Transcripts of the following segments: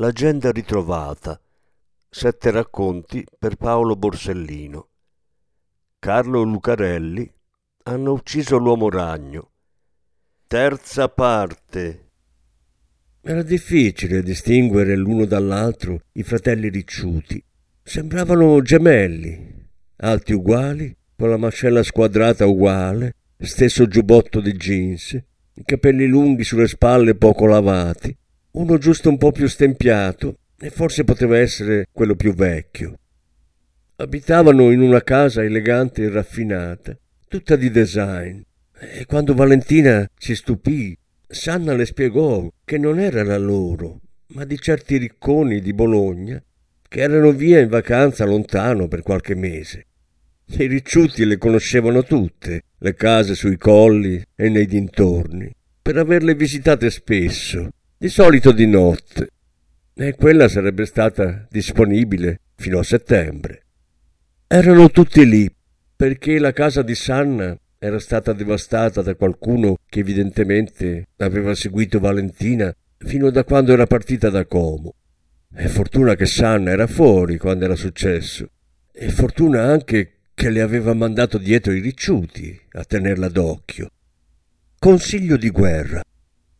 L'agenda ritrovata. Sette racconti per Paolo Borsellino. Carlo Lucarelli hanno ucciso l'uomo ragno. Terza parte. Era difficile distinguere l'uno dall'altro i fratelli ricciuti. Sembravano gemelli, alti uguali, con la mascella squadrata uguale, stesso giubbotto di jeans, i capelli lunghi sulle spalle poco lavati, uno giusto un po' più stempiato e forse poteva essere quello più vecchio. Abitavano in una casa elegante e raffinata, tutta di design, e quando Valentina si stupì, Sanna le spiegò che non era la loro, ma di certi ricconi di Bologna che erano via in vacanza lontano per qualche mese. I ricciuti le conoscevano tutte, le case sui colli e nei dintorni, per averle visitate spesso di solito di notte, e quella sarebbe stata disponibile fino a settembre. Erano tutti lì, perché la casa di Sanna era stata devastata da qualcuno che evidentemente aveva seguito Valentina fino da quando era partita da Como. E fortuna che Sanna era fuori quando era successo. E fortuna anche che le aveva mandato dietro i ricciuti a tenerla d'occhio. Consiglio di guerra.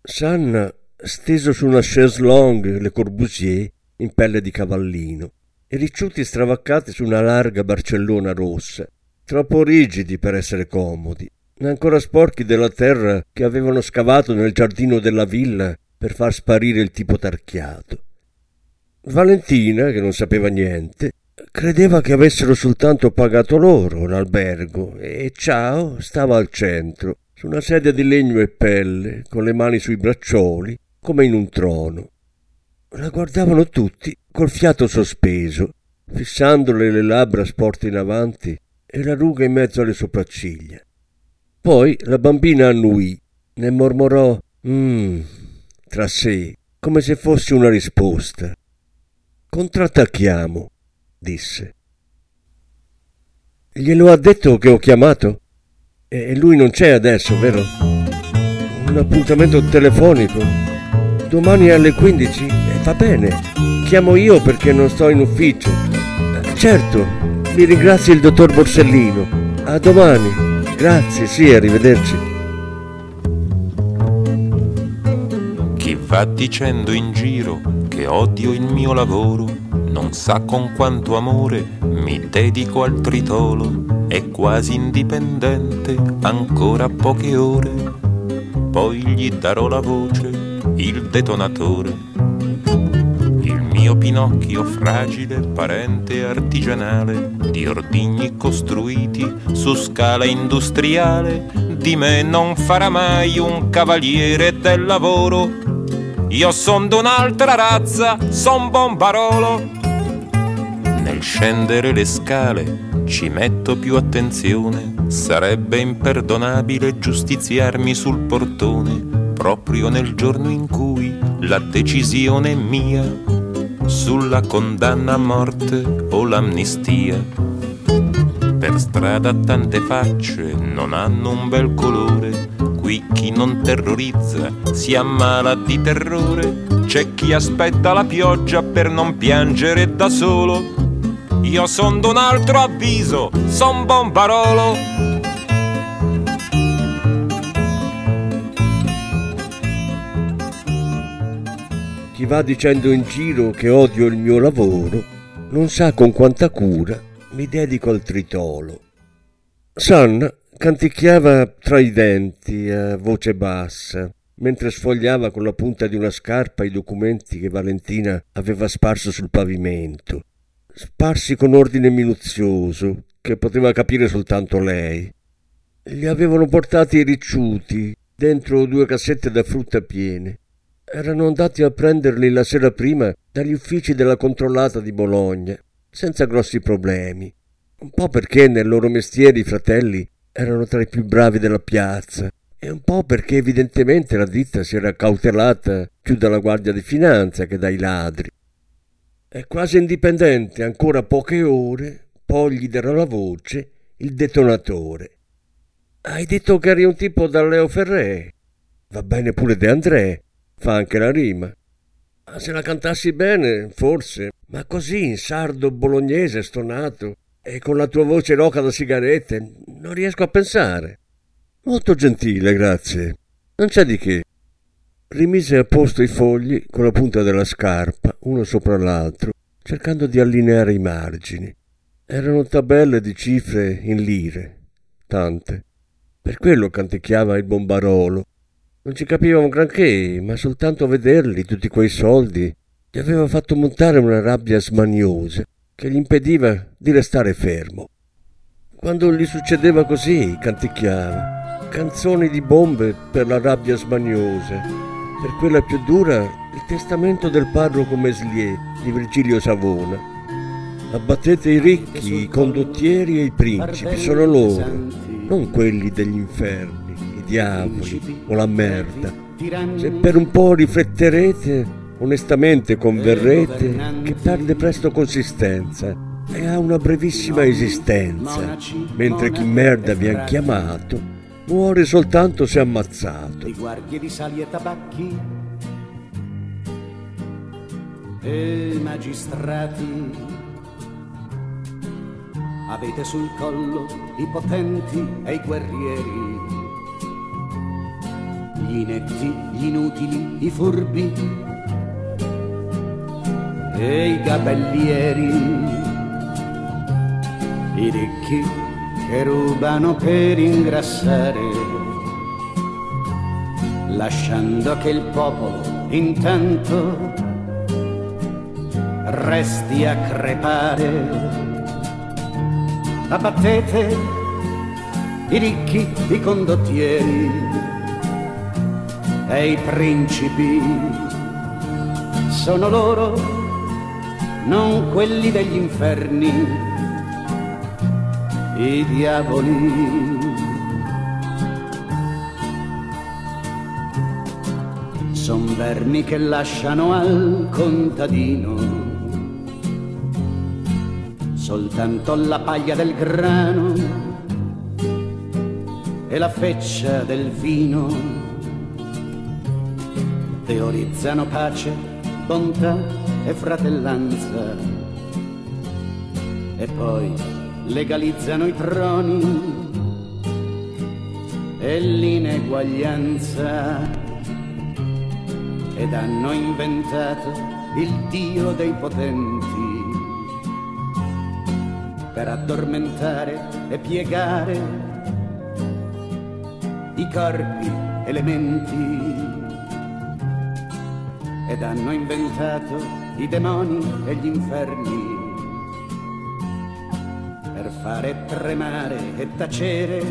Sanna steso su una chaise longue Le Corbusier in pelle di cavallino e ricciuti stravaccati su una larga barcellona rossa, troppo rigidi per essere comodi, ancora sporchi della terra che avevano scavato nel giardino della villa per far sparire il tipo tarchiato. Valentina, che non sapeva niente, credeva che avessero soltanto pagato loro l'albergo e Ciao stava al centro, su una sedia di legno e pelle, con le mani sui braccioli, come in un trono. La guardavano tutti col fiato sospeso, fissandole le labbra sporte in avanti e la ruga in mezzo alle sopracciglia. Poi la bambina annuì, ne mormorò mmm tra sé, come se fosse una risposta. Contrattacchiamo, disse. Glielo ha detto che ho chiamato? E lui non c'è adesso, vero? Un appuntamento telefonico? Domani alle 15? Eh, va bene, chiamo io perché non sto in ufficio. Certo, mi ringrazio il dottor Borsellino. A domani. Grazie, sì, arrivederci. Chi va dicendo in giro che odio il mio lavoro, non sa con quanto amore mi dedico al tritolo, è quasi indipendente, ancora poche ore, poi gli darò la voce il detonatore. Il mio Pinocchio fragile, parente artigianale, di ordigni costruiti su scala industriale, di me non farà mai un cavaliere del lavoro. Io son d'un'altra razza, son bombarolo. Nel scendere le scale ci metto più attenzione, sarebbe imperdonabile giustiziarmi sul portone proprio nel giorno in cui la decisione mia sulla condanna a morte o l'amnistia. Per strada tante facce non hanno un bel colore, qui chi non terrorizza si ammala di terrore, c'è chi aspetta la pioggia per non piangere da solo. Io son d'un altro avviso, son bombarolo va dicendo in giro che odio il mio lavoro non sa con quanta cura mi dedico al tritolo. Sanna canticchiava tra i denti a voce bassa mentre sfogliava con la punta di una scarpa i documenti che Valentina aveva sparso sul pavimento, sparsi con ordine minuzioso che poteva capire soltanto lei. Li avevano portati ricciuti dentro due cassette da frutta piene erano andati a prenderli la sera prima dagli uffici della controllata di Bologna, senza grossi problemi. Un po' perché nel loro mestiere i fratelli erano tra i più bravi della piazza e un po' perché evidentemente la ditta si era cautelata più dalla guardia di finanza che dai ladri. È quasi indipendente, ancora poche ore, poi gli darà la voce il detonatore. Hai detto che eri un tipo da Leo Ferré. Va bene pure De André, fa anche la rima. Ma se la cantassi bene, forse, ma così in sardo bolognese stonato e con la tua voce roca da sigarette, non riesco a pensare. Molto gentile, grazie. Non c'è di che. Rimise a posto i fogli con la punta della scarpa, uno sopra l'altro, cercando di allineare i margini. Erano tabelle di cifre in lire, tante. Per quello canticchiava il bombarolo. Non ci capiva un granché, ma soltanto vederli, tutti quei soldi, gli aveva fatto montare una rabbia smaniosa che gli impediva di restare fermo. Quando gli succedeva così, canticchiava. Canzoni di bombe per la rabbia smaniosa. Per quella più dura, il testamento del parroco Meslier di Virgilio Savona. Abbattete i ricchi, i condottieri e i principi, sono loro non quelli degli inferni, diavoli o la merda. Se per un po' rifletterete, onestamente converrete che perde presto consistenza e ha una brevissima esistenza, mentre chi merda vi ha chiamato muore soltanto se ammazzato. Di guardie di sali e tabacchi. E magistrati avete sul collo i potenti e i guerrieri, gli inetti, gli inutili, i furbi e i gabellieri, i ricchi che rubano per ingrassare, lasciando che il popolo intanto resti a crepare. Abbattete i ricchi, i condottieri e i principi. Sono loro, non quelli degli inferni, i diavoli. Son vermi che lasciano al contadino soltanto la paglia del grano e la feccia del vino. Teorizzano pace, bontà e fratellanza. E poi legalizzano i troni e l'ineguaglianza. Ed hanno inventato il Dio dei potenti per addormentare e piegare i corpi elementi ed hanno inventato i demoni e gli inferni per fare tremare e tacere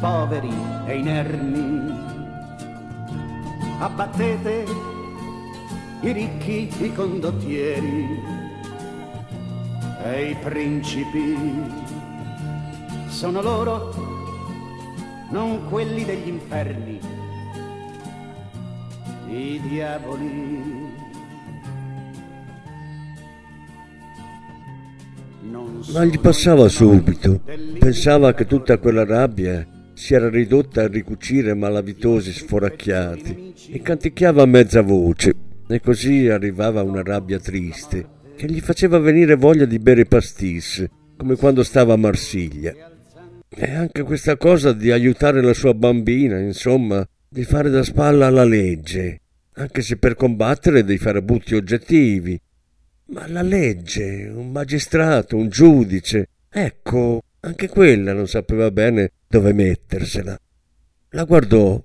poveri e inermi abbattete i ricchi, i condottieri e i principi. Sono loro, non quelli degli inferni, i diavoli. Ma gli passava subito. Pensava che tutta quella rabbia si era ridotta a ricucire malavitosi sforacchiati e canticchiava a mezza voce e così arrivava una rabbia triste che gli faceva venire voglia di bere pastis, come quando stava a Marsiglia. E anche questa cosa di aiutare la sua bambina, insomma, di fare da spalla alla legge, anche se per combattere devi fare butti oggettivi. Ma la legge, un magistrato, un giudice, ecco, anche quella non sapeva bene dove mettersela. La guardò,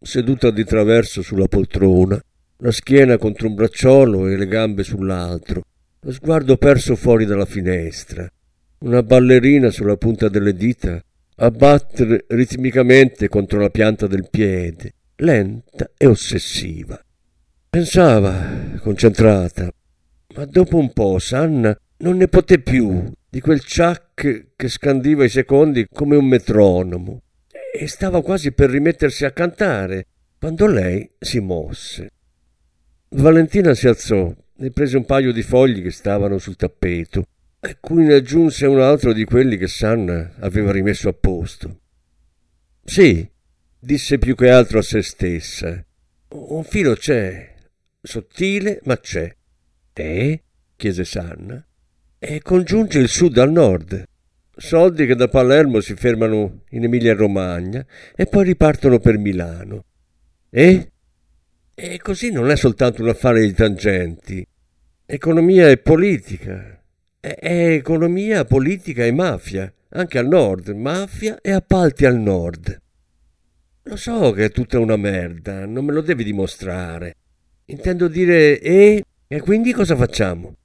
seduta di traverso sulla poltrona, la schiena contro un bracciolo e le gambe sull'altro, lo sguardo perso fuori dalla finestra, una ballerina sulla punta delle dita a battere ritmicamente contro la pianta del piede, lenta e ossessiva. Pensava, concentrata, ma dopo un po' Sanna non ne poté più di quel ciac che scandiva i secondi come un metronomo e stava quasi per rimettersi a cantare quando lei si mosse. Valentina si alzò e prese un paio di fogli che stavano sul tappeto, a cui ne aggiunse un altro di quelli che Sanna aveva rimesso a posto. Sì, disse più che altro a se stessa. Un filo c'è, sottile, ma c'è. E? chiese Sanna. E congiunge il sud al nord. Soldi che da Palermo si fermano in Emilia-Romagna e poi ripartono per Milano. E? E così non è soltanto un affare di tangenti. Economia e politica. È, economia, politica e mafia. Anche al nord. Mafia e appalti al nord. Lo so che è tutta una merda, non me lo devi dimostrare. Intendo dire e? E quindi cosa facciamo?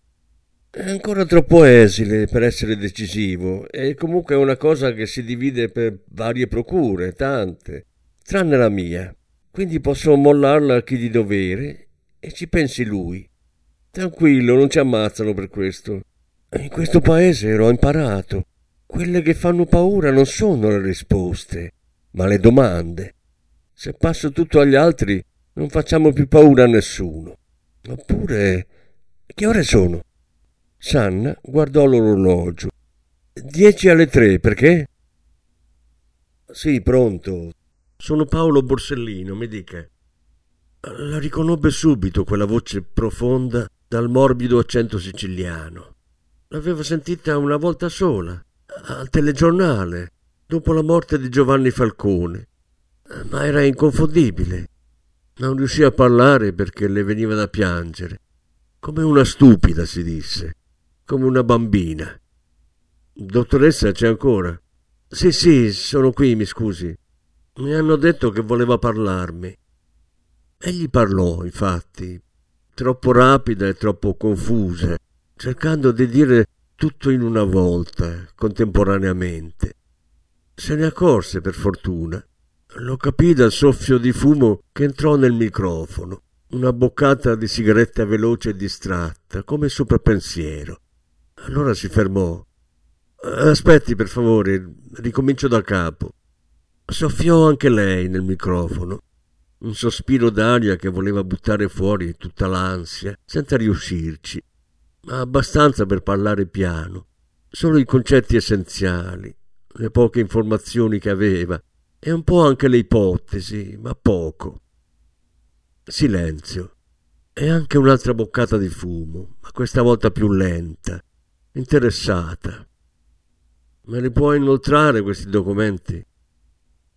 È ancora troppo esile per essere decisivo e comunque è una cosa che si divide per varie procure, tante, tranne la mia. Quindi posso mollarla a chi di dovere e ci pensi lui. Tranquillo, non ci ammazzano per questo. In questo paese l'ho imparato. Quelle che fanno paura non sono le risposte, ma le domande. Se passo tutto agli altri, non facciamo più paura a nessuno. Oppure, che ore sono? Sanna guardò l'orologio. Dieci alle tre, perché? Sì, pronto. Sono Paolo Borsellino, mi dica. La riconobbe subito quella voce profonda dal morbido accento siciliano. L'aveva sentita una volta sola, al telegiornale, dopo la morte di Giovanni Falcone. Ma era inconfondibile. Non riuscì a parlare perché le veniva da piangere. Come una stupida, si disse come una bambina. Dottoressa, c'è ancora? Sì, sì, sono qui, mi scusi. Mi hanno detto che voleva parlarmi. Egli parlò, infatti, troppo rapida e troppo confusa, cercando di dire tutto in una volta, contemporaneamente. Se ne accorse, per fortuna. Lo capì dal soffio di fumo che entrò nel microfono, una boccata di sigaretta veloce e distratta, come sopra pensiero. Allora si fermò. Aspetti, per favore, ricomincio da capo. Soffiò anche lei nel microfono. Un sospiro d'aria che voleva buttare fuori tutta l'ansia, senza riuscirci, abbastanza per parlare piano. Solo i concetti essenziali, le poche informazioni che aveva, e un po' anche le ipotesi, ma poco. Silenzio. E anche un'altra boccata di fumo, ma questa volta più lenta, interessata. Me li può inoltrare questi documenti?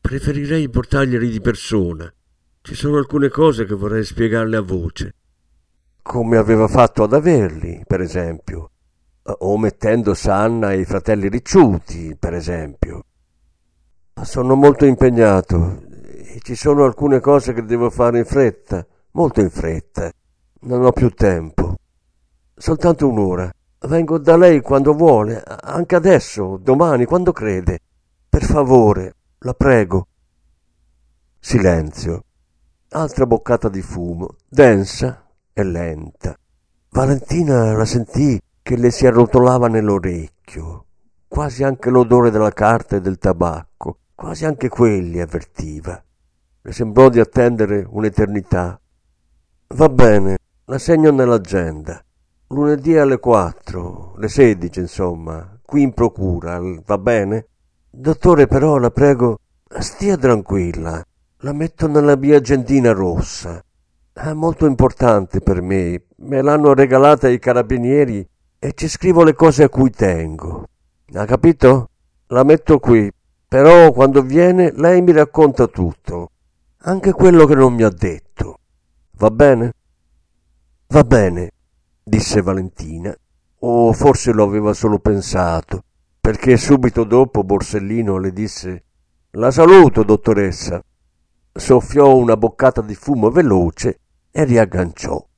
Preferirei portarglieli di persona. Ci sono alcune cose che vorrei spiegarle a voce. Come aveva fatto ad averli, per esempio. O mettendo Sanna e i fratelli ricciuti, per esempio. Sono molto impegnato e ci sono alcune cose che devo fare in fretta, molto in fretta. Non ho più tempo. Soltanto un'ora. Vengo da lei quando vuole, anche adesso, domani, quando crede. Per favore, la prego. Silenzio. Altra boccata di fumo, densa e lenta. Valentina la sentì che le si arrotolava nell'orecchio. Quasi anche l'odore della carta e del tabacco, quasi anche quelli avvertiva. Le sembrò di attendere un'eternità. Va bene, la segno nell'agenda lunedì alle 4, le 16 insomma, qui in procura, va bene? Dottore però la prego, stia tranquilla, la metto nella mia agendina rossa. È molto importante per me, me l'hanno regalata i carabinieri e ci scrivo le cose a cui tengo. Ha capito? La metto qui, però quando viene lei mi racconta tutto, anche quello che non mi ha detto. Va bene? Va bene disse Valentina, o forse lo aveva solo pensato, perché subito dopo Borsellino le disse La saluto, dottoressa. Soffiò una boccata di fumo veloce e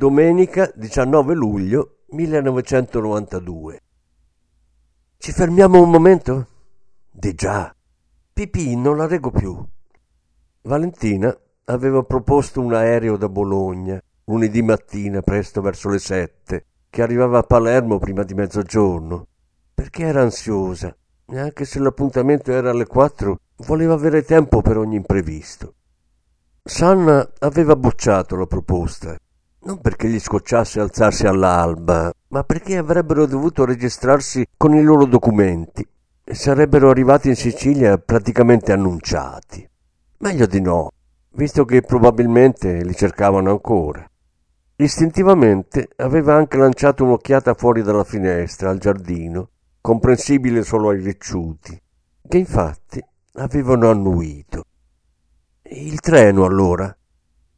Domenica 19 luglio 1992. Ci fermiamo un momento? Di già. Pipì, non la reggo più. Valentina aveva proposto un aereo da Bologna lunedì mattina presto verso le sette, che arrivava a Palermo prima di mezzogiorno, perché era ansiosa e anche se l'appuntamento era alle quattro, voleva avere tempo per ogni imprevisto. Sanna aveva bocciato la proposta, non perché gli scocciasse alzarsi all'alba, ma perché avrebbero dovuto registrarsi con i loro documenti e sarebbero arrivati in Sicilia praticamente annunciati. Meglio di no, visto che probabilmente li cercavano ancora. Istintivamente aveva anche lanciato un'occhiata fuori dalla finestra al giardino, comprensibile solo ai ricciuti, che infatti avevano annuito. Il treno allora?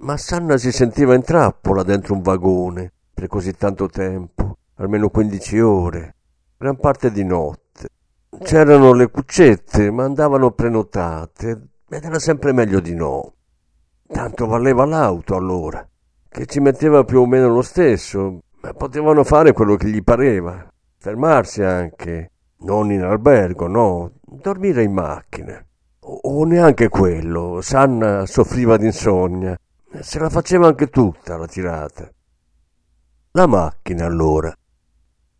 Ma Sanna si sentiva in trappola dentro un vagone per così tanto tempo, almeno 15 ore, gran parte di notte. C'erano le cuccette, ma andavano prenotate ed era sempre meglio di no. Tanto valeva l'auto allora che ci metteva più o meno lo stesso, ma potevano fare quello che gli pareva, fermarsi anche, non in albergo, no, dormire in macchina. O, o neanche quello, Sanna soffriva d'insonnia, se la faceva anche tutta la tirata. La macchina allora.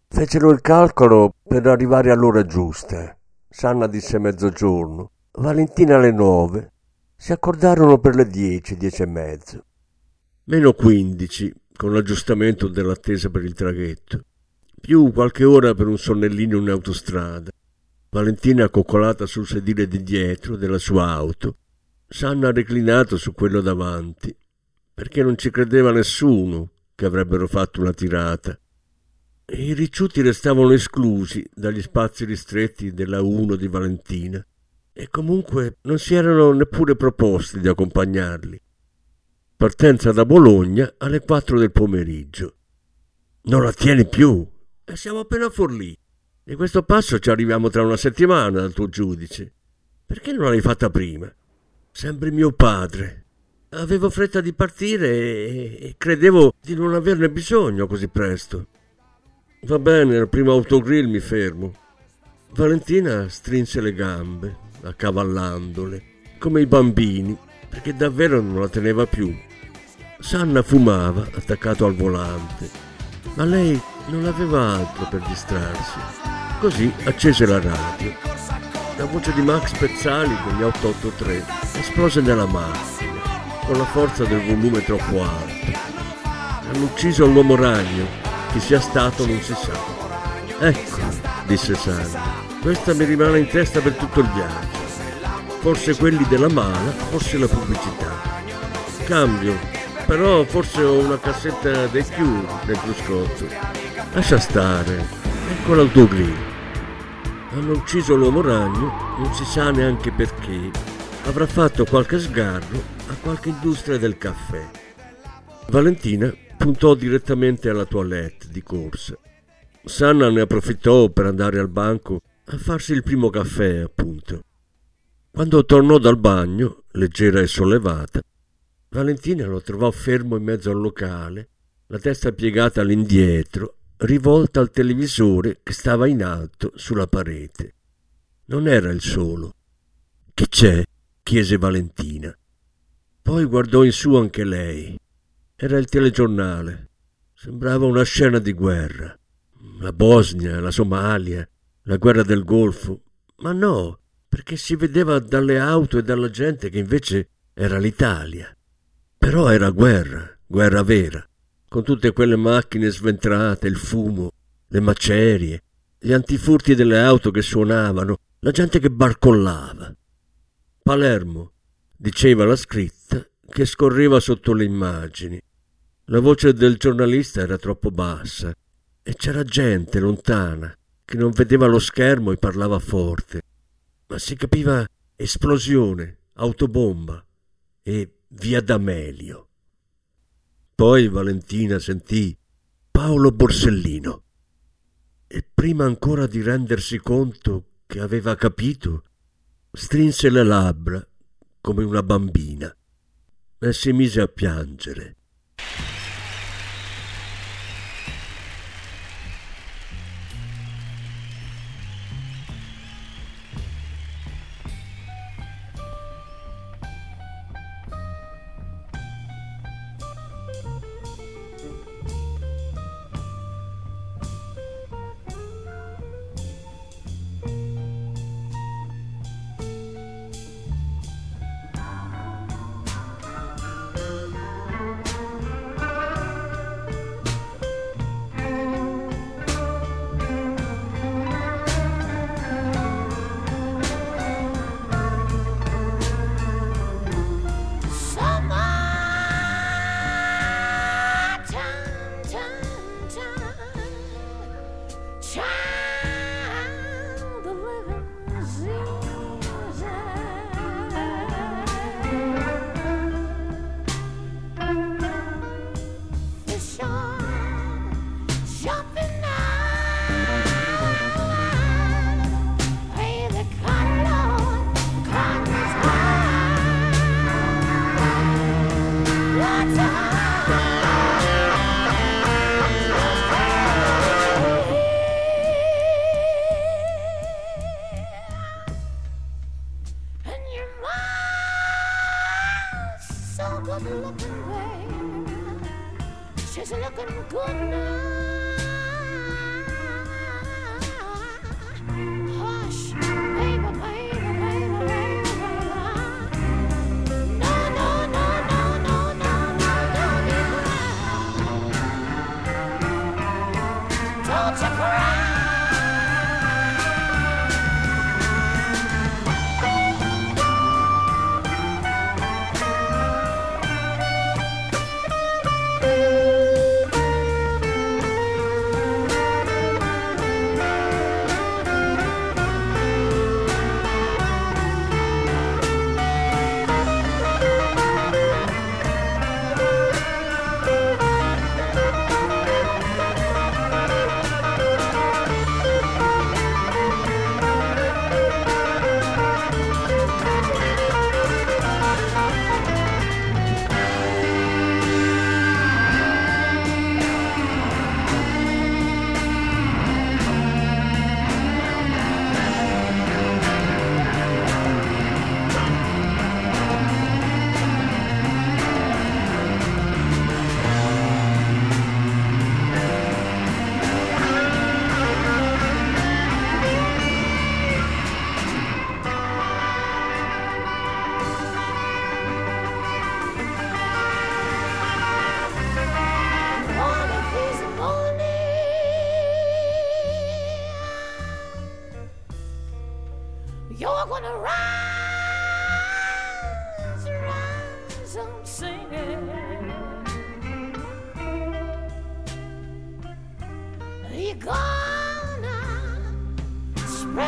Fecero il calcolo per arrivare all'ora giusta. Sanna disse mezzogiorno, Valentina alle nove. Si accordarono per le dieci, dieci e mezzo meno 15 con l'aggiustamento dell'attesa per il traghetto, più qualche ora per un sonnellino in autostrada. Valentina coccolata sul sedile di dietro della sua auto, Sanna reclinato su quello davanti, perché non ci credeva nessuno che avrebbero fatto una tirata. I ricciuti restavano esclusi dagli spazi ristretti della 1 di Valentina e comunque non si erano neppure proposti di accompagnarli. Partenza da Bologna alle 4 del pomeriggio. Non la tieni più? E siamo appena Forlì. Di questo passo ci arriviamo tra una settimana dal tuo giudice. Perché non l'hai fatta prima? Sembri mio padre. Avevo fretta di partire e, credevo di non averne bisogno così presto. Va bene, al primo autogrill mi fermo. Valentina strinse le gambe, accavallandole, come i bambini, perché davvero non la teneva più. Sanna fumava attaccato al volante, ma lei non aveva altro per distrarsi. Così accese la radio. La voce di Max Pezzali degli 883 esplose nella macchina con la forza del volume troppo alto. Hanno ucciso l'uomo ragno, chi sia stato non si sa. Ecco, disse Sanna, questa mi rimane in testa per tutto il viaggio. Forse quelli della mala, forse la pubblicità. Cambio, però forse ho una cassetta dei Cure nel cruscotto. Lascia stare, ecco l'autogrill. Hanno ucciso l'uomo ragno, non si sa neanche perché. Avrà fatto qualche sgarro a qualche industria del caffè. Valentina puntò direttamente alla toilette di corsa. Sanna ne approfittò per andare al banco a farsi il primo caffè, appunto. Quando tornò dal bagno, leggera e sollevata, Valentina lo trovò fermo in mezzo al locale, la testa piegata all'indietro, rivolta al televisore che stava in alto sulla parete. Non era il solo. Che c'è? Chiese Valentina. Poi guardò in su anche lei. Era il telegiornale. Sembrava una scena di guerra. La Bosnia, la Somalia, la guerra del Golfo. Ma no, perché si vedeva dalle auto e dalla gente che invece era l'Italia. Però era guerra, guerra vera, con tutte quelle macchine sventrate, il fumo, le macerie, gli antifurti delle auto che suonavano, la gente che barcollava. Palermo, diceva la scritta, che scorreva sotto le immagini. La voce del giornalista era troppo bassa e c'era gente lontana che non vedeva lo schermo e parlava forte, ma si capiva esplosione, autobomba e via D'Amelio. Poi Valentina sentì Paolo Borsellino e prima ancora di rendersi conto che aveva capito, strinse le labbra come una bambina e si mise a piangere. good looking way. She's looking good now.